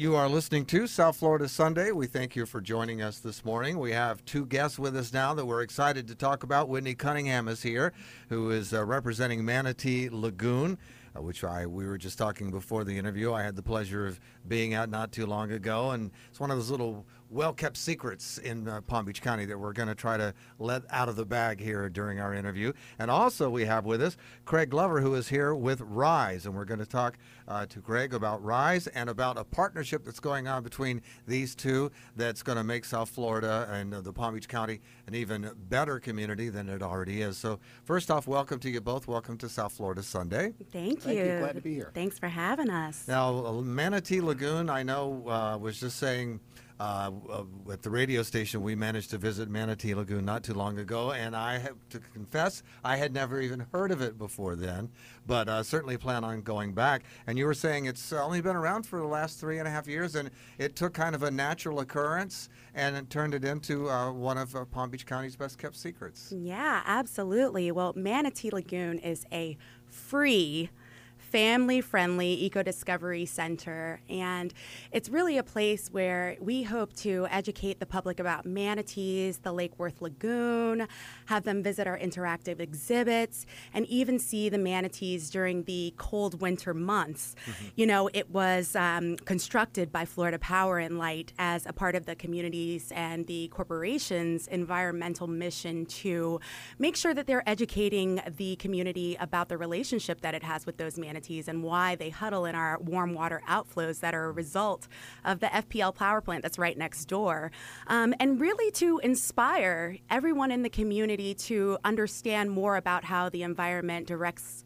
You are listening to South Florida Sunday. We thank you for joining us this morning. We have two guests with us now that we're excited to talk about. Whitney Cunningham is here, who is uh, representing Manatee Lagoon. Uh, which I we were just talking before the interview. I had the pleasure of being out not too long ago, and it's one of those little well kept secrets in uh, Palm Beach County that we're going to try to let out of the bag here during our interview. And also, we have with us Craig Glover, who is here with Rise. And we're going to talk uh, to Craig about Rise and about a partnership that's going on between these two that's going to make South Florida and uh, the Palm Beach County an even better community than it already is. So, first off, welcome to you both. Welcome to South Florida Sunday. Thank, Thank you. Glad to be here. Thanks for having us. Now, Manatee Lagoon, I know, uh, was just saying uh, at the radio station, we managed to visit Manatee Lagoon not too long ago, and I have to confess I had never even heard of it before then, but uh, certainly plan on going back. And you were saying it's only been around for the last three and a half years, and it took kind of a natural occurrence and it turned it into uh, one of uh, Palm Beach County's best kept secrets. Yeah, absolutely. Well, Manatee Lagoon is a free family friendly eco discovery center. And it's really a place where we hope to educate the public about manatees, the Lake Worth Lagoon, have them visit our interactive exhibits, and even see the manatees during the cold winter months. Mm-hmm. You know, it was um, constructed by Florida Power and Light as a part of the communities and the corporation's environmental mission to make sure that they're educating the community about the relationship that it has with those manatees manatees and why they huddle in our warm water outflows that are a result of the FPL power plant that's right next door. Um, and really to inspire everyone in the community to understand more about how the environment directs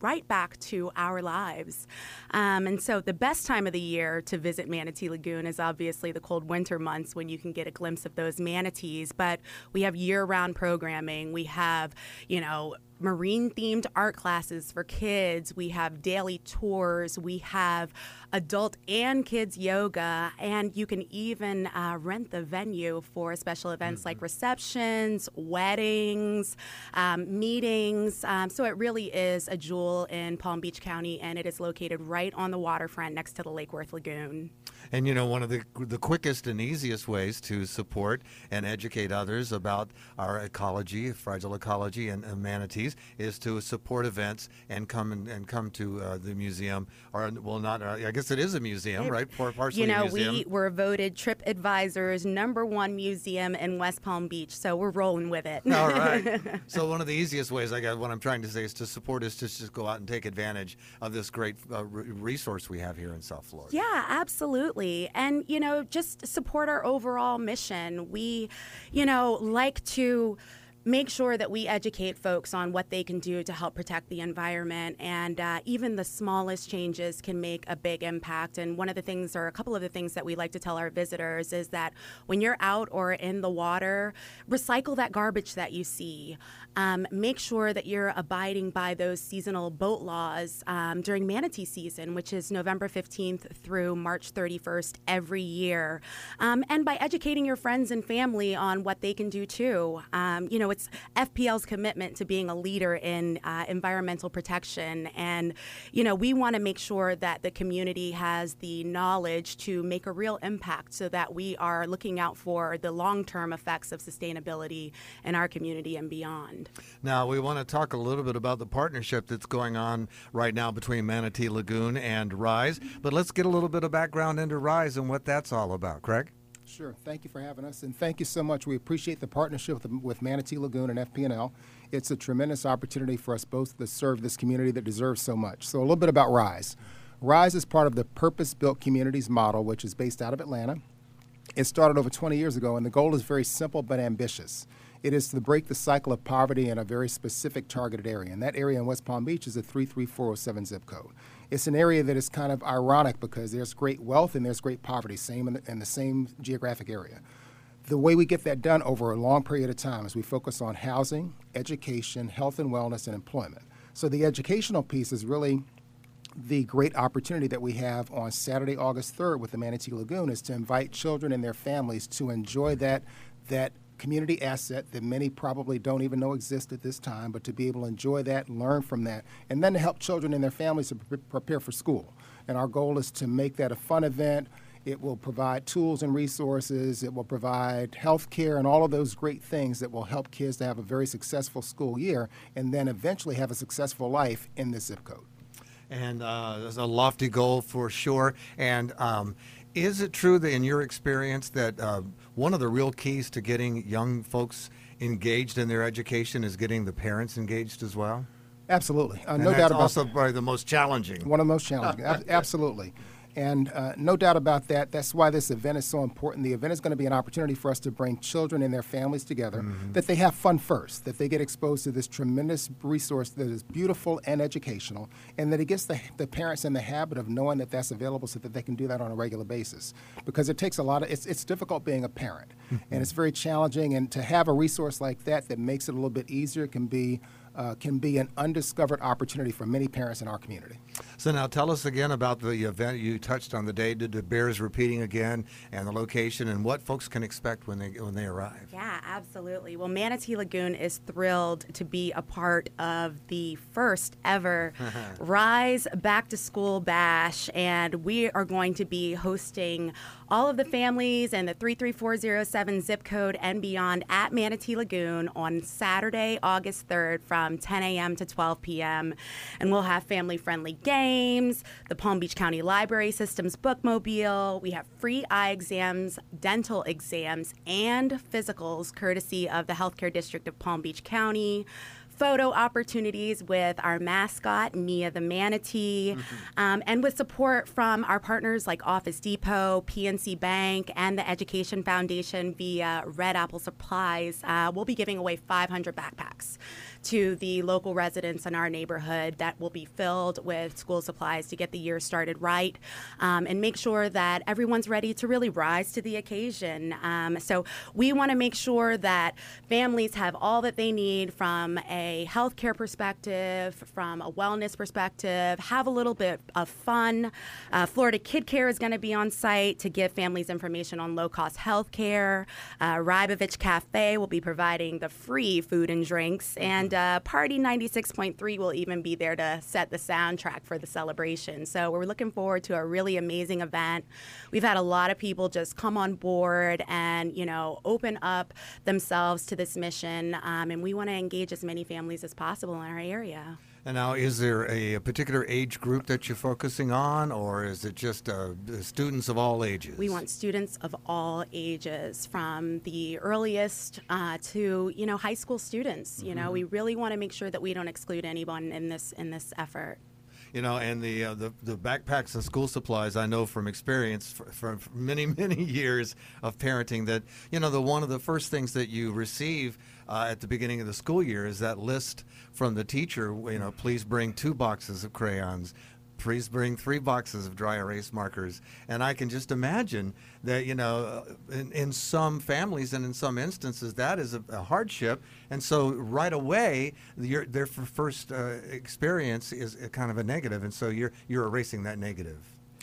right back to our lives. Um, and so, the best time of the year to visit Manatee Lagoon is obviously the cold winter months when you can get a glimpse of those manatees. But we have year round programming. We have, you know, marine themed art classes for kids. We have daily tours. We have adult and kids yoga. And you can even uh, rent the venue for special events mm-hmm. like receptions, weddings, um, meetings. Um, so it really is a jewel in Palm Beach County, and it is located right on the waterfront next to the Lake Worth Lagoon. And you know, one of the the quickest and easiest ways to support and educate others about our ecology, fragile ecology, and, and manatees is to support events and come and, and come to uh, the museum. Or well, not uh, I guess it is a museum, right? Partially you know, we were voted Trip Advisor's number one museum in West Palm Beach, so we're rolling with it. All right. so one of the easiest ways, I guess, what I'm trying to say is to support is to just go out and take advantage of this great uh, resource we have here in South Florida. Yeah. Absolutely. And, you know, just support our overall mission. We, you know, like to make sure that we educate folks on what they can do to help protect the environment. And uh, even the smallest changes can make a big impact. And one of the things, or a couple of the things that we like to tell our visitors, is that when you're out or in the water, recycle that garbage that you see. Um, make sure that you're abiding by those seasonal boat laws um, during manatee season, which is November 15th through March 31st every year. Um, and by educating your friends and family on what they can do too. Um, you know, it's FPL's commitment to being a leader in uh, environmental protection. And, you know, we want to make sure that the community has the knowledge to make a real impact so that we are looking out for the long term effects of sustainability in our community and beyond. Now, we want to talk a little bit about the partnership that's going on right now between Manatee Lagoon and Rise. But let's get a little bit of background into Rise and what that's all about. Craig? Sure. Thank you for having us, and thank you so much. We appreciate the partnership with, with Manatee Lagoon and FPL. It's a tremendous opportunity for us both to serve this community that deserves so much. So, a little bit about Rise. Rise is part of the Purpose Built Communities model, which is based out of Atlanta. It started over 20 years ago, and the goal is very simple but ambitious. It is to break the cycle of poverty in a very specific targeted area, and that area in West Palm Beach is a 33407 zip code it's an area that is kind of ironic because there's great wealth and there's great poverty, same in the, in the same geographic area. The way we get that done over a long period of time is we focus on housing, education, health and wellness, and employment. So the educational piece is really the great opportunity that we have on Saturday, August 3rd with the Manatee Lagoon is to invite children and their families to enjoy that that community asset that many probably don't even know exists at this time, but to be able to enjoy that, learn from that, and then to help children and their families to pre- prepare for school. And our goal is to make that a fun event. It will provide tools and resources. It will provide health care and all of those great things that will help kids to have a very successful school year and then eventually have a successful life in this zip code. And uh, there's a lofty goal for sure. And um, is it true that, in your experience, that uh, one of the real keys to getting young folks engaged in their education is getting the parents engaged as well? Absolutely, uh, no doubt about it. also probably the most challenging. One of the most challenging, Ab- absolutely. And uh, no doubt about that. That's why this event is so important. The event is going to be an opportunity for us to bring children and their families together, that they have fun first, that they get exposed to this tremendous resource that is beautiful and educational, and that it gets the, the parents in the habit of knowing that that's available so that they can do that on a regular basis. Because it takes a lot of, it's, it's difficult being a parent, and it's very challenging. And to have a resource like that that makes it a little bit easier can be. Uh, can be an undiscovered opportunity for many parents in our community. So now tell us again about the event you touched on the day. Did the Bears repeating again and the location and what folks can expect when they when they arrive? Yeah, absolutely. Well, Manatee Lagoon is thrilled to be a part of the first ever Rise Back to School Bash, and we are going to be hosting all of the families and the 33407 zip code and beyond at Manatee Lagoon on Saturday, August 3rd from 10 a.m. to 12 p.m. And we'll have family friendly games, the Palm Beach County Library Systems bookmobile. We have free eye exams, dental exams, and physicals courtesy of the Healthcare District of Palm Beach County photo opportunities with our mascot, Mia the Manatee, um, and with support from our partners like Office Depot, PNC Bank, and the Education Foundation via Red Apple Supplies. Uh, we'll be giving away 500 backpacks to the local residents in our neighborhood that will be filled with school supplies to get the year started right um, and make sure that everyone's ready to really rise to the occasion. Um, so we want to make sure that families have all that they need from a healthcare perspective, from a wellness perspective, have a little bit of fun. Uh, Florida Kid Care is going to be on site to give families information on low cost health care. Uh, Rybovich Cafe will be providing the free food and drinks. And uh, Party 96.3 will even be there to set the soundtrack for the celebration. So we're looking forward to a really amazing event. We've had a lot of people just come on board and, you know, open up themselves to this mission. Um, and we want to engage as many families as possible in our area. And now, is there a, a particular age group that you're focusing on, or is it just uh, students of all ages? We want students of all ages, from the earliest uh, to you know high school students. You know, we really want to make sure that we don't exclude anyone in this in this effort. You know, and the, uh, the the backpacks and school supplies. I know from experience for many many years of parenting that you know the one of the first things that you receive uh, at the beginning of the school year is that list from the teacher. You know, please bring two boxes of crayons. Please bring three boxes of dry erase markers. And I can just imagine that, you know, uh, in, in some families and in some instances, that is a, a hardship. And so right away, your, their first uh, experience is a kind of a negative, And so you're, you're erasing that negative.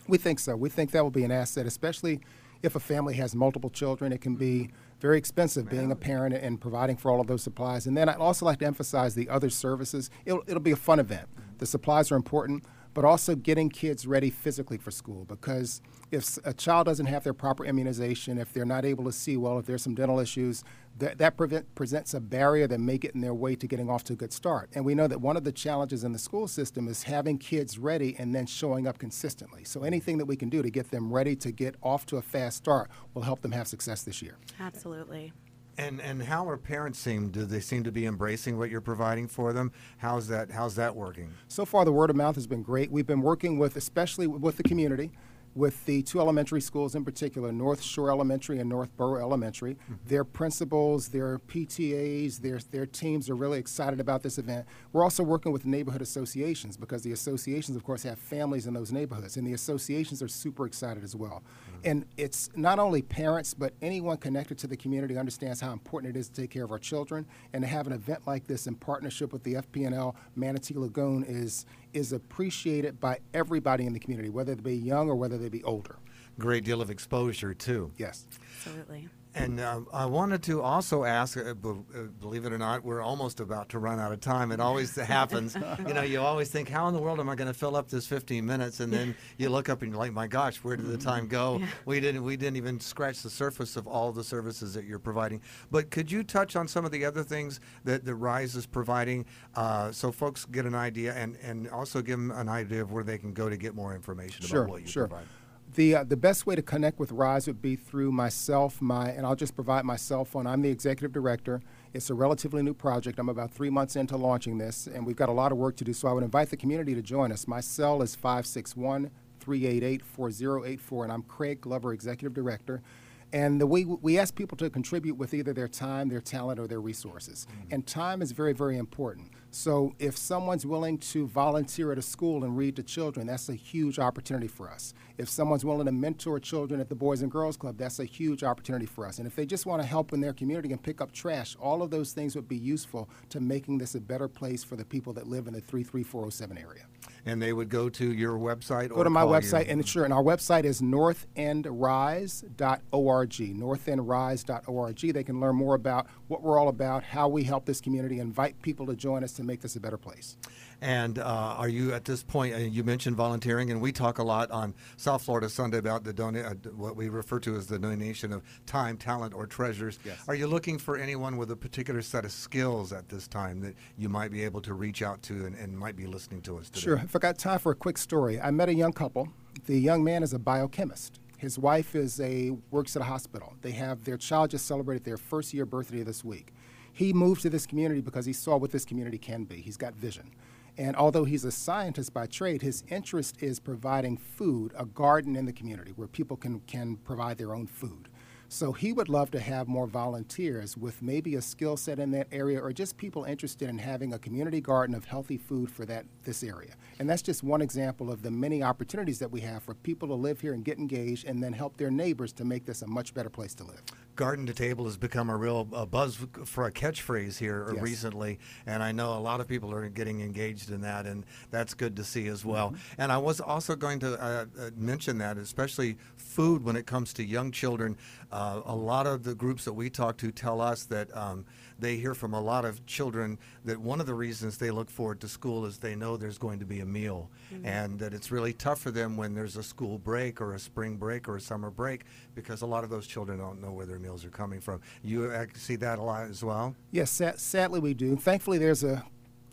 We think so. We think that will be an asset, especially if a family has multiple children. It can be very expensive being a parent and providing for all of those supplies. And then I'd also like to emphasize the other services. It'll, it'll be a fun event. The supplies are important, but also getting kids ready physically for school because if a child doesn't have their proper immunization, if they're not able to see well, if there's some dental issues, that, that prevent, presents a barrier that may get in their way to getting off to a good start. And we know that one of the challenges in the school system is having kids ready and then showing up consistently. So anything that we can do to get them ready to get off to a fast start will help them have success this year. Absolutely. And and how are parents seem? Do they seem to be embracing what you're providing for them? How's that How's that working? So far, the word of mouth has been great. We've been working with, especially with the community, with the two elementary schools in particular, Northmore Elementary and Northboro Elementary. Mm-hmm. Their principals, their PTAs, their, their teams are really excited about this event. We're also working with neighborhood associations because the associations, of course, have families in those neighborhoods, and the associations are super excited as well. Mm-hmm. And it's not only parents, but anyone connected to the community understands how important it is to take care of our children. And to have an event like this in partnership with the FP&L Manatee Lagoon is, is appreciated by everybody in the community, whether they be young or whether they be older. Great deal of exposure too. Yes. Absolutely. And uh, I wanted to also ask, uh, b- uh, believe it or not, we're almost about to run out of time. It always happens. you know, you always think, how in the world am I going to fill up this 15 minutes? And then you look up and you're like, my gosh, where did the time go? We didn't we didn't even scratch the surface of all the services that you're providing. But could you touch on some of the other things that the Rise is providing, uh, so folks get an idea, and and also give them an idea of where they can go to get more information Sure, about what you sure. provide. The, uh, the best way to connect with Rise would be through myself, my, and I'll just provide my cell phone. I'm the executive director. It's a relatively new project. I'm about three months into launching this, and we've got a lot of work to do. So I would invite the community to join us. My cell is 561 388 4084, and I'm Craig Glover, executive director. And the way we ask people to contribute with either their time, their talent, or their resources. And time is very, very important. So if someone's willing to volunteer at a school and read to children, that's a huge opportunity for us. If someone's willing to mentor children at the Boys and Girls Club, that's a huge opportunity for us. And if they just want to help in their community and pick up trash, all of those things would be useful to making this a better place for the people that live in the 33407 area. And they would go to your website or Go to my call you. website, and sure, and our website is northendrise.org, northendrise.org. They can learn more about what we're all about, how we help this community, invite people to join us to make this a better place. And uh, are you at this point? Uh, you mentioned volunteering, and we talk a lot on South Florida Sunday about the donate, uh, what we refer to as the donation of time, talent, or treasures. Yes. Are you looking for anyone with a particular set of skills at this time that you might be able to reach out to and, and might be listening to us today? Sure. If I got time for a quick story, I met a young couple. The young man is a biochemist. His wife is a works at a hospital. They have their child just celebrated their first year birthday this week. He moved to this community because he saw what this community can be. He's got vision. And although he's a scientist by trade, his interest is providing food, a garden in the community where people can, can provide their own food. So he would love to have more volunteers with maybe a skill set in that area or just people interested in having a community garden of healthy food for that this area. And that's just one example of the many opportunities that we have for people to live here and get engaged and then help their neighbors to make this a much better place to live. Garden to table has become a real uh, buzz for a catchphrase here uh, Yes. recently, and I know a lot of people are getting engaged in that, and that's good to see as well. And I was also going to uh, uh, mention that, especially food when it comes to young children. Uh, a lot of the groups that we talk to tell us that um, they hear from a lot of children that one of the reasons they look forward to school is they know there's going to be a meal, and that it's really tough for them when there's a school break or a spring break or a summer break because a lot of those children don't know where their meals are coming from. You uh, see that a lot as well. Yes, sad, sadly we do. Thankfully, there's a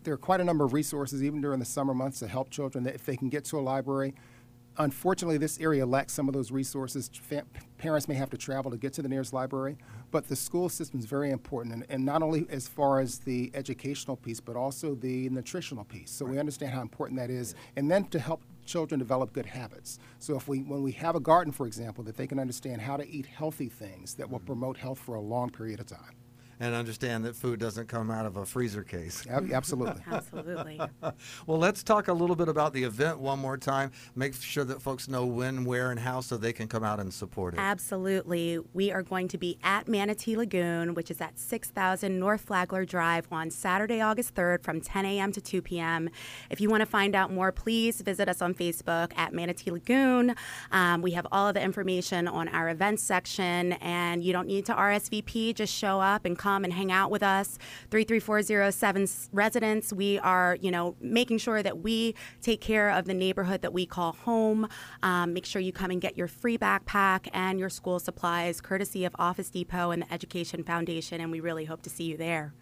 there are quite a number of resources even during the summer months to help children that if they can get to a library. Unfortunately, this area lacks some of those resources. Fa- parents may have to travel to get to the nearest library, but the school system is very important, and, and not only as far as the educational piece, but also the nutritional piece. So we understand how important that is, and then to help children develop good habits. So if we, when we have a garden, for example, that they can understand how to eat healthy things that will mm-hmm. promote health for a long period of time. And understand that food doesn't come out of a freezer case. Ab- Absolutely. Absolutely. Well, let's talk a little bit about the event one more time. Make sure that folks know when, where, and how so they can come out and support it. Absolutely. We are going to be at Manatee Lagoon, which is at 6000 North Flagler Drive on Saturday, August 3rd from 10 a.m. to 2 p.m. If you want to find out more, please visit us on Facebook at Manatee Lagoon. Um, we have all of the information on our events section, and you don't need to RSVP. Just show up and come and hang out with us. 33407 residents, we are, you know, making sure that we take care of the neighborhood that we call home. Um, make sure you come and get your free backpack and your school supplies, courtesy of Office Depot and the Education Foundation, and we really hope to see you there.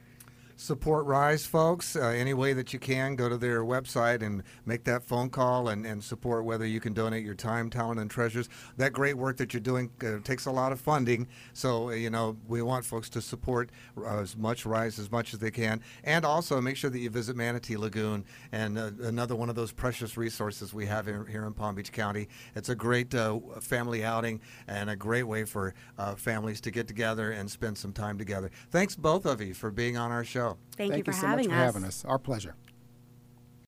Support Rise, folks, uh, any way that you can. Go to their website and make that phone call and, and support whether you can donate your time, talent, and treasures. That great work that you're doing uh, takes a lot of funding. So, uh, you know, we want folks to support uh, as much Rise as much as they can. And also make sure that you visit Manatee Lagoon and uh, another one of those precious resources we have here, here in Palm Beach County. It's a great uh, family outing and a great way for families to get together and spend some time together. Thanks, both of you, for being on our show. Thank, you for so having much for having us. Our pleasure.